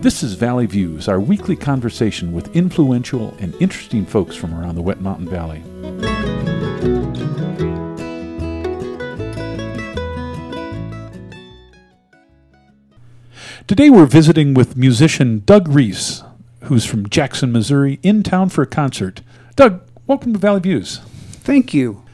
This is Valley Views, our weekly conversation with influential and interesting folks from around the Wet Mountain Valley. Today we're visiting with musician Doug Rees, who's from Jackson, Missouri, in town for a concert. Doug, welcome to Valley Views. Thank you.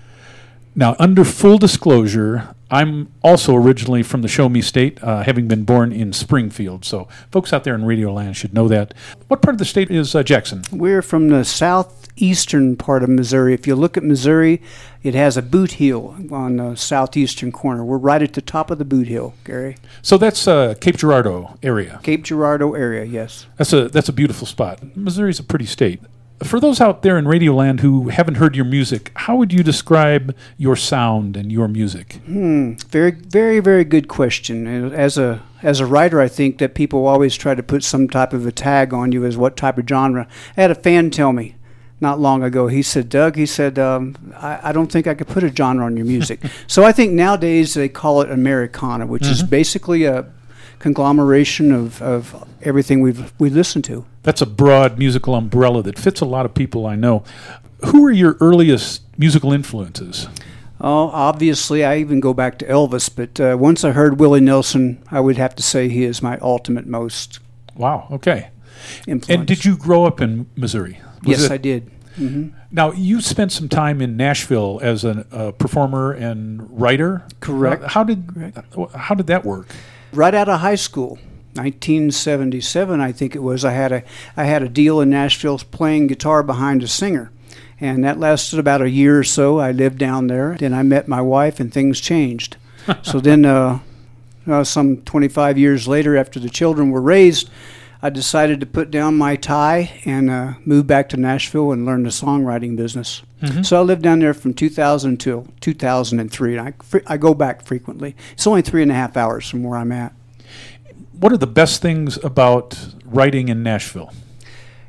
Now, under full disclosure, I'm also originally from the Show Me State, uh, having been born in Springfield. So, folks out there in Radio Land should know that. What part of the state is uh, Jackson? We're from the southeastern part of Missouri. If you look at Missouri, it has a boot heel on the southeastern corner. We're right at the top of the boot hill, Gary. So that's uh, Cape Girardeau area. Cape Girardeau area, yes. That's a that's a beautiful spot. Missouri's a pretty state. For those out there in Radioland who haven't heard your music, how would you describe your sound and your music? Hmm. Very, very, very good question. As a as a writer, I think that people always try to put some type of a tag on you as what type of genre. I had a fan tell me not long ago. He said, "Doug," he said, um, I, "I don't think I could put a genre on your music." so I think nowadays they call it Americana, which is basically a conglomeration of, of everything we've we listened to. That's a broad musical umbrella that fits a lot of people I know. Who are your earliest musical influences? Oh, obviously, I even go back to Elvis, but uh, once I heard Willie Nelson, I would have to say he is my ultimate most Wow, okay. influence. And did you grow up in Missouri? Was Yes, it- I did. hmm Now, you spent some time in Nashville as a uh, performer and writer. Correct. Uh, How did Correct. how did that work? Right out of high school, 1977, I think it was. I had a I had a deal in Nashville playing guitar behind a singer, and that lasted about a year or so. I lived down there. Then I met my wife, and things changed. so then, uh, uh, some 25 years later, after the children were raised, I decided to put down my tie and uh, move back to Nashville and learn the songwriting business. So I lived down there from 2000 until 2003. And I, I go back frequently. It's only three and a half hours from where I'm at. What are the best things about writing in Nashville?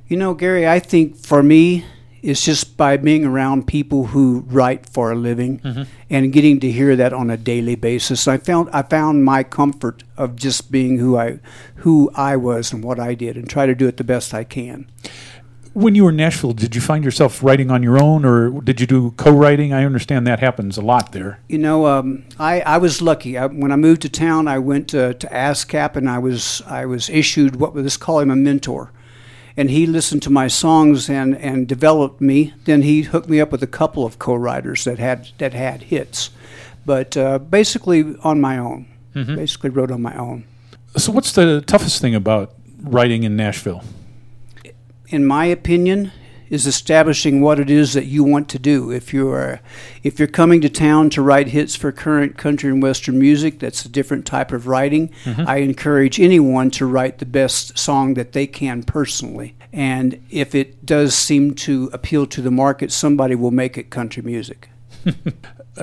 You know, Gary, I think for me, it's just by being around people who write for a living and getting to hear that on a daily basis. I found I found my comfort of just being who I who I was and what I did and try to do it the best I can. When you were in Nashville, did you find yourself writing on your own, or did you do co-writing? I understand that happens a lot there. You know, um, I, I was lucky. I, when I moved to town, I went to, to ASCAP and I was I was issued what let's call him a mentor, and he listened to my songs and, and developed me. Then he hooked me up with a couple of co-writers that had that had hits, but uh, basically on my own. Basically wrote on my own. So, what's the toughest thing about writing in Nashville? in my opinion, is establishing what it is that you want to do. If you are, if you're coming to town to write hits for current country and western music, that's a different type of writing. I encourage anyone to write the best song that they can personally. And if it does seem to appeal to the market, somebody will make it country music.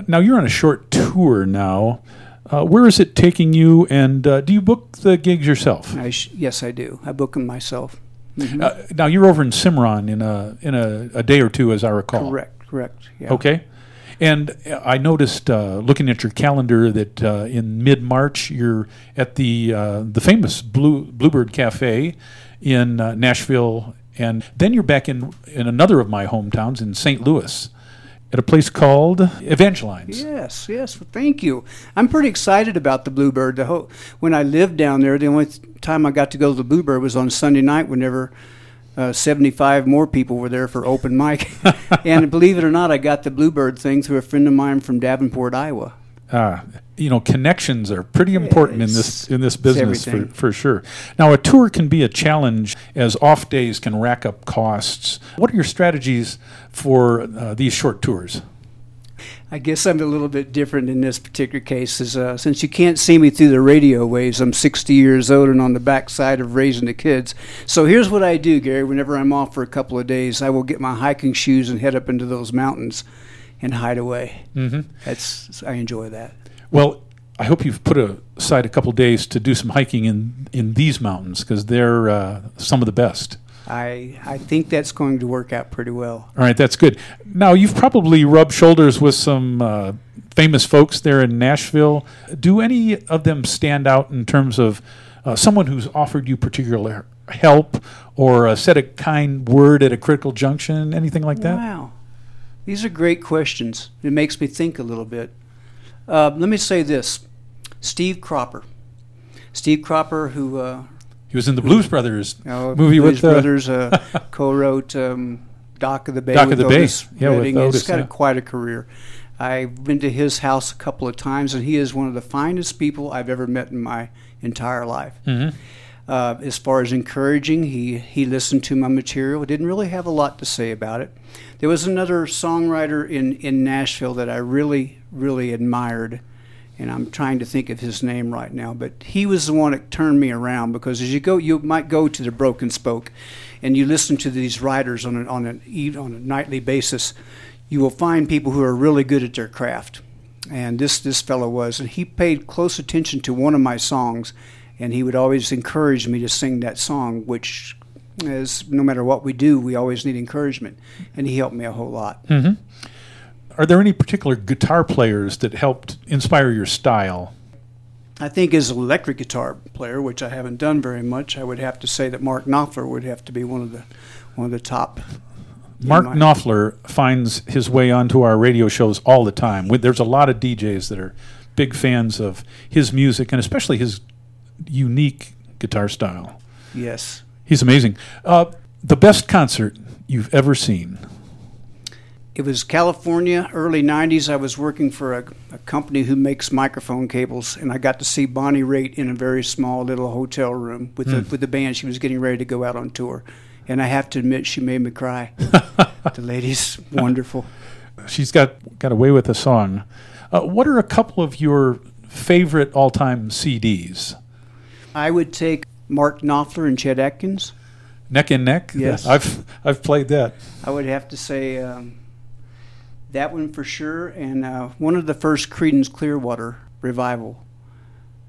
Now, you're on a short tour now. Uh, where is it taking you, and uh, do you book the gigs yourself? I sh- yes, I do. I book them myself. Uh, now, you're over in Cimarron in a in a, a day or two, as I recall. Correct, correct. Yeah. Okay. And I noticed, uh, looking at your calendar, that uh, in mid March you're at the uh, the famous Blue Bluebird Cafe in uh, Nashville, and then you're back in in another of my hometowns in St. Louis, at a place called Evangelines. Yes, yes. Well, thank you. I'm pretty excited about the Bluebird. The whole, when I lived down there, the only time I got to go to the Bluebird was on Sunday night. Whenever uh, 75 more people were there for open mic, and believe it or not, I got the Bluebird thing through a friend of mine from Davenport, Iowa. Uh, you know, connections are pretty important in this in this business for, for sure. Now, a tour can be a challenge as off days can rack up costs. What are your strategies for uh, these short tours? I guess I'm a little bit different in this particular case, is, uh, since you can't see me through the radio waves. I'm 60 years old and on the backside of raising the kids. So here's what I do, Gary. Whenever I'm off for a couple of days, I will get my hiking shoes and head up into those mountains and hide away. hmm That's I enjoy that. Well, I hope you've put aside a couple days to do some hiking in in these mountains because they're uh, some of the best. I I think that's going to work out pretty well. All right, that's good. Now you've probably rubbed shoulders with some uh, famous folks there in Nashville. Do any of them stand out in terms of uh, someone who's offered you particular help or uh, said a kind word at a critical junction? Anything like that? Wow. These are great questions. It makes me think a little bit. Uh, let me say this Steve Cropper. Steve Cropper, who. Uh, he was in the Blues Brothers uh, movie Blues with uh, Brothers, uh, co wrote um, Dock of the Bay. Dock with of the Bay. Yeah, with. Otis, He's got yeah. a, quite a career. I've been to his house a couple of times, and he is one of the finest people I've ever met in my entire life. Mhm. Uh, as far as encouraging, he, he listened to my material. Didn't really have a lot to say about it. There was another songwriter in, in Nashville that I really, really admired, and I'm trying to think of his name right now. But he was the one that turned me around because as you go, you might go to the Broken Spoke, and you listen to these writers on a, on an on a nightly basis. You will find people who are really good at their craft, and this this fellow was, and he paid close attention to one of my songs, and he would always encourage me to sing that song, which is no matter what we do, we always need encouragement, and he helped me a whole lot. Mhm. Are there any particular guitar players that helped inspire your style? I think as an electric guitar player, which I haven't done very much, I would have to say that Mark Knopfler would have to be one of the one of the top. Mark my- Knopfler finds his way onto our radio shows all the time. There's a lot of DJs that are big fans of his music and especially his unique guitar style. Yes, He's amazing. Uh, the best concert you've ever seen? it was California, early '90s. I was working for a, a company who makes microphone cables, and I got to see Bonnie Raitt in a very small little hotel room with the with the band. She was getting ready to go out on tour, and I have to admit, she made me cry. the lady's wonderful. She's got got away with a song. Uh, what are a couple of your favorite all-time CDs? I would take Mark Knopfler and Chet Atkins. Neck and Neck. Yes. I've I've played that. I would have to say um, that one for sure, and uh, one of the first Creedence Clearwater revival,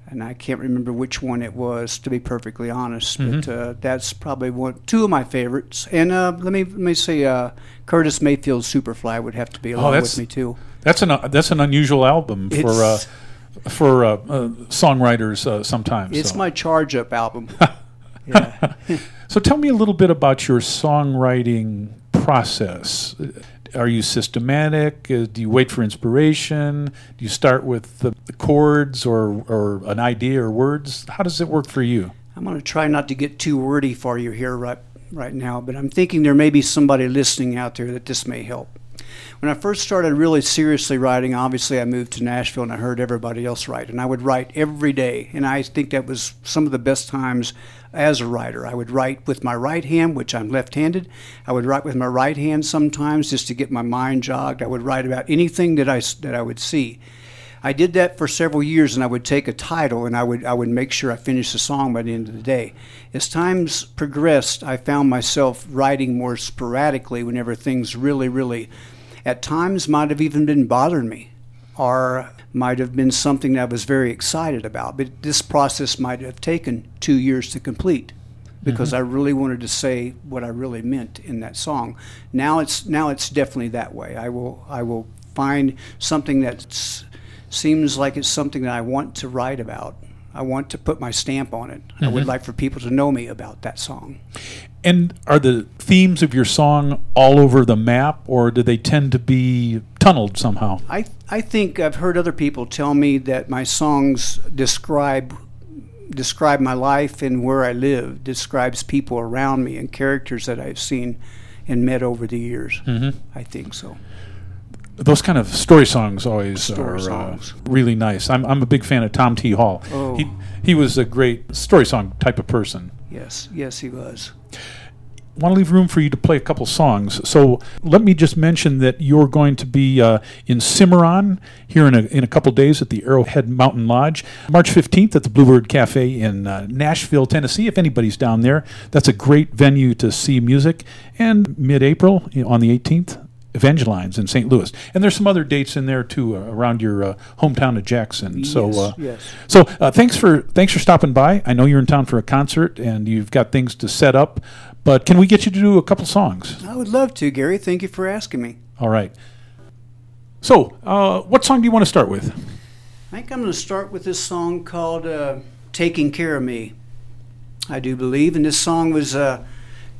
and I can't remember which one it was to be perfectly honest, but Mhm. uh, that's probably one two of my favorites. And uh, let me let me say uh, Curtis Mayfield's Superfly would have to be along Oh, with me too. That's an uh, that's an unusual album for uh, for uh, uh, songwriters uh, sometimes. It's so. my charge up album. yeah. So tell me a little bit about your songwriting process. Are you systematic? Uh, do you wait for inspiration? Do you start with the, the chords or, or an idea or words? How does it work for you? I'm going to try not to get too wordy for you here right right now, but I'm thinking there may be somebody listening out there that this may help. When I first started really seriously writing, obviously I moved to Nashville and I heard everybody else write, and I would write every day, and I think that was some of the best times as a writer. I would write with my right hand, which I'm left-handed. I would write with my right hand sometimes just to get my mind jogged. I would write about anything that I that I would see. I did that for several years, and I would take a title and I would I would make sure I finished the song by the end of the day. As times progressed, I found myself writing more sporadically whenever things really, really, at times might have even been bothering me, or might have been something that I was very excited about. But this process might have taken two years to complete because mm-hmm. I really wanted to say what I really meant in that song. Now it's now it's definitely that way. I will I will find something that seems like it's something that I want to write about. I want to put my stamp on it. I would Mhm. like for people to know me about that song. And are the themes of your song all over the map, or do they tend to be tunneled somehow? I I think I've heard other people tell me that my songs describe describe my life and where I live, describes people around me and characters that I've seen and met over the years. Mm-hmm. I think so. Those kind of story songs always Story are songs. Uh, really nice. I'm, I'm a big fan of Tom T. Hall. Oh. He, he was a great story song type of person. Yes, yes, he was. want to leave room for you to play a couple songs. So let me just mention that you're going to be uh, in Cimarron here in a, in a couple days at the Arrowhead Mountain Lodge. March 15th at the Bluebird Cafe in uh, Nashville, Tennessee. If anybody's down there, that's a great venue to see music. And mid April on the 18th, Evangelines in St. Louis. And there's some other dates in there too uh, around your uh, hometown of Jackson. So yes, uh, yes. so uh, thanks for thanks for stopping by. I know you're in town for a concert and you've got things to set up, but can we get you to do a couple songs? I would love to, Gary. Thank you for asking me. All right. So, uh, what song do you want to start with? I think I'm going to start with this song called uh, "Taking Care of Me." I do believe, and this song was uh,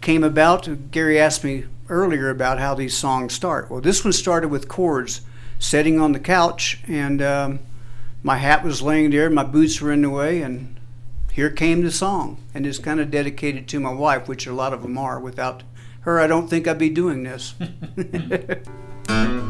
came about. Gary asked me earlier about how these songs start. Well, this one started with chords, sitting on the couch, and um, my hat was laying there, my boots were in the way, and here came the song. And it's kind of dedicated to my wife, which a lot of them are. Without her, I don't think I'd be doing this.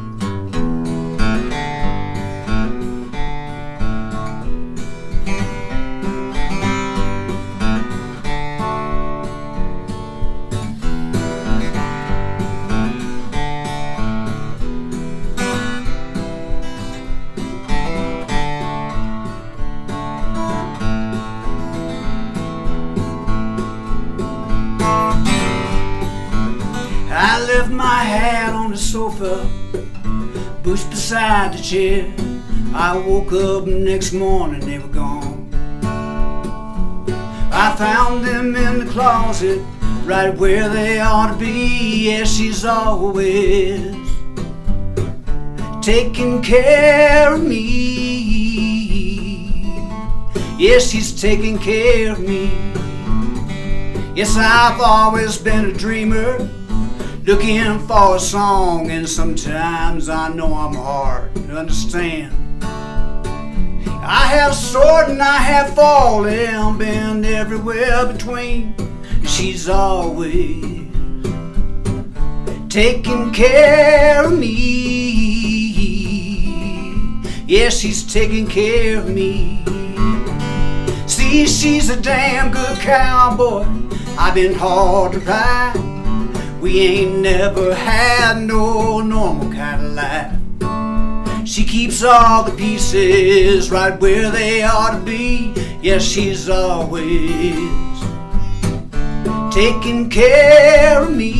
my hat on the sofa, pushed beside the chair. I woke up next morning, they were gone. I found them in the closet, right where they ought to be. Yeah, she's always taking care of me. Yes, she's taking care of me. Yes, I've always been a dreamer looking for a song, and sometimes I know I'm hard to understand. I have soared and I have fallen, been everywhere between. She's always taking care of me. Yes, she's taking care of me. See, she's a damn good cowboy. I've been hard to ride. We ain't never had no normal kind of life. She keeps all the pieces right where they ought to be. Yes, she's always taking care of me.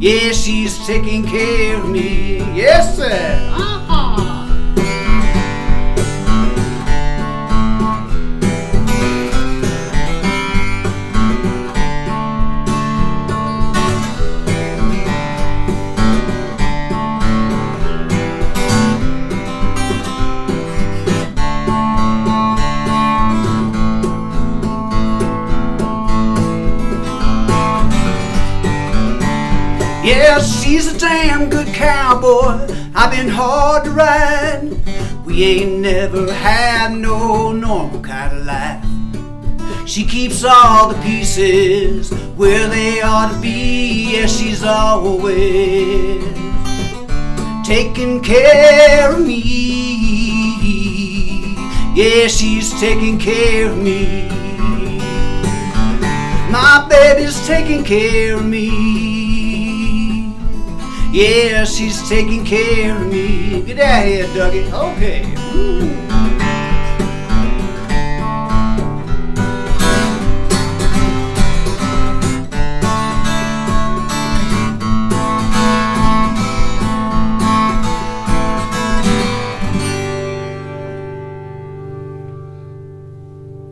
Yes, she's taking care of me. Yes, sir. Yeah, she's a damn good cowboy. I've been hard to ride. We ain't never had no normal kind of life. She keeps all the pieces where they ought to be. Yeah, she's always taking care of me. Yeah, she's taking care of me. My baby's taking care of me. Yeah, she's taking care of me. Get out of here, Dougie. Okay.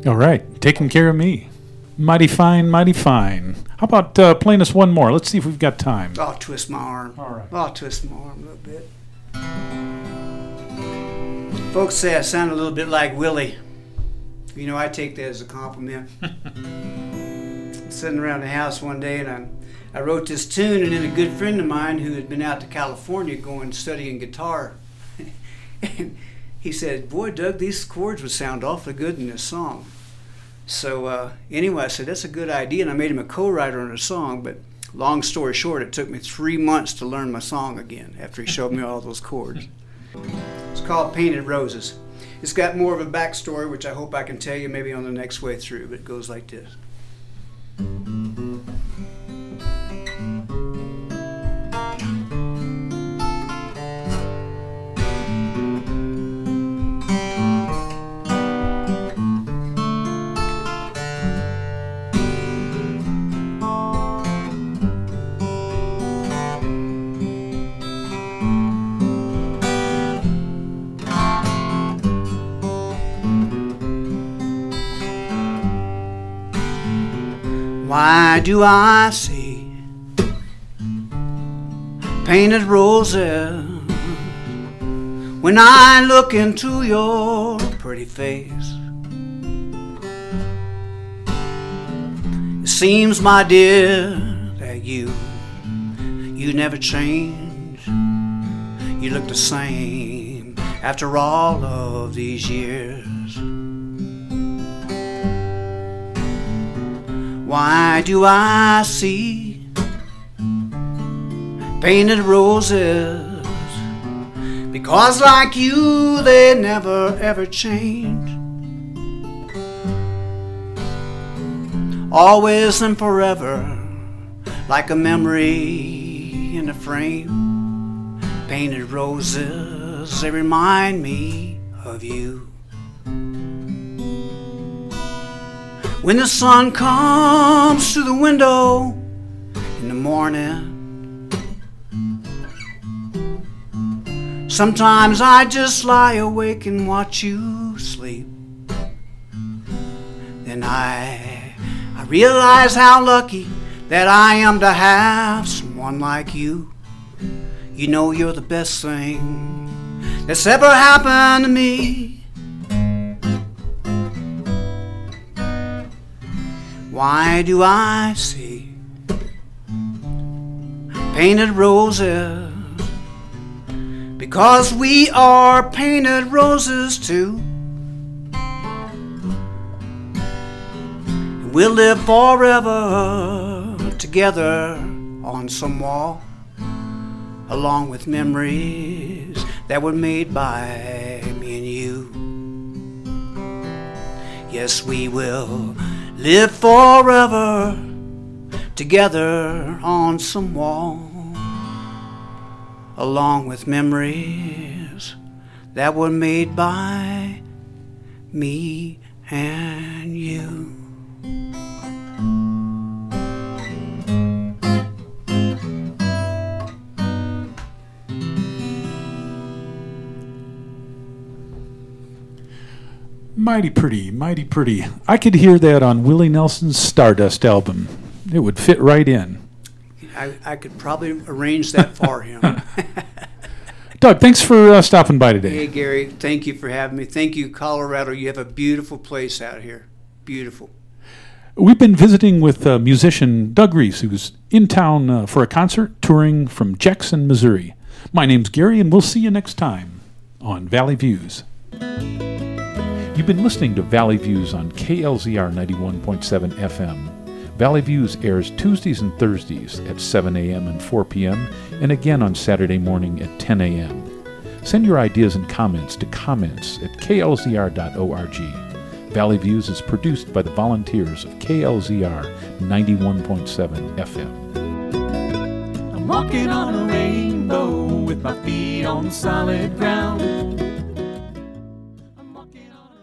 All right, taking care of me. Mighty fine, mighty fine. How about uh, playing us one more? Let's see if we've got time. I'll twist my arm. All right. I'll twist my arm a little bit. Folks say I sound a little bit like Willie. You know, I take that as a compliment. Sitting around the house one day and I, I wrote this tune, and then a good friend of mine who had been out to California going studying guitar, and he said, Boy, Doug, these chords would sound awfully good in this song. So uh, anyway, I said that's a good idea, and I made him a co-writer on a song. But long story short, it took me three months to learn my song again after he showed me all those chords. It's called Painted Roses. It's got more of a backstory, which I hope I can tell you maybe on the next way through. But it goes like this. Why do I see painted roses. When I look into your pretty face, it seems, my dear, that you you never change. You look the same after all of these years. Why do I see painted roses? Because, like you, they never ever change. Always and forever, like a memory in a frame. Painted roses, they remind me of you. When the sun comes through the window in the morning, sometimes I just lie awake and watch you sleep. Then I, I realize how lucky that I am to have someone like you. You know you're the best thing that's ever happened to me. Why do I see painted roses? Because we are painted roses too. We'll live forever together on some wall, along with memories that were made by me and you. Yes, we will live forever together on some wall, along with memories that were made by me and you. Mighty pretty, mighty pretty. I could hear that on Willie Nelson's Stardust album. It would fit right in. I, I could probably arrange that for him. Doug, thanks for uh, stopping by today. hey. Gary, thank you for having me. Thank you, Colorado. You have a beautiful place out here. Beautiful. We've been visiting with uh, musician Doug Rees, who's in town uh, for a concert touring from Jackson, Missouri. My name's Gary, and we'll see you next time on Valley Views. You've been listening to Valley Views on KLZR 91.7 FM. Valley Views airs Tuesdays and Thursdays at 7 a.m. and 4 p.m., and again on Saturday morning at 10 a.m. Send your ideas and comments to comments at klzr.org. Valley Views is produced by the volunteers of KLZR 91.7 FM. I'm walking on a rainbow with my feet on solid ground.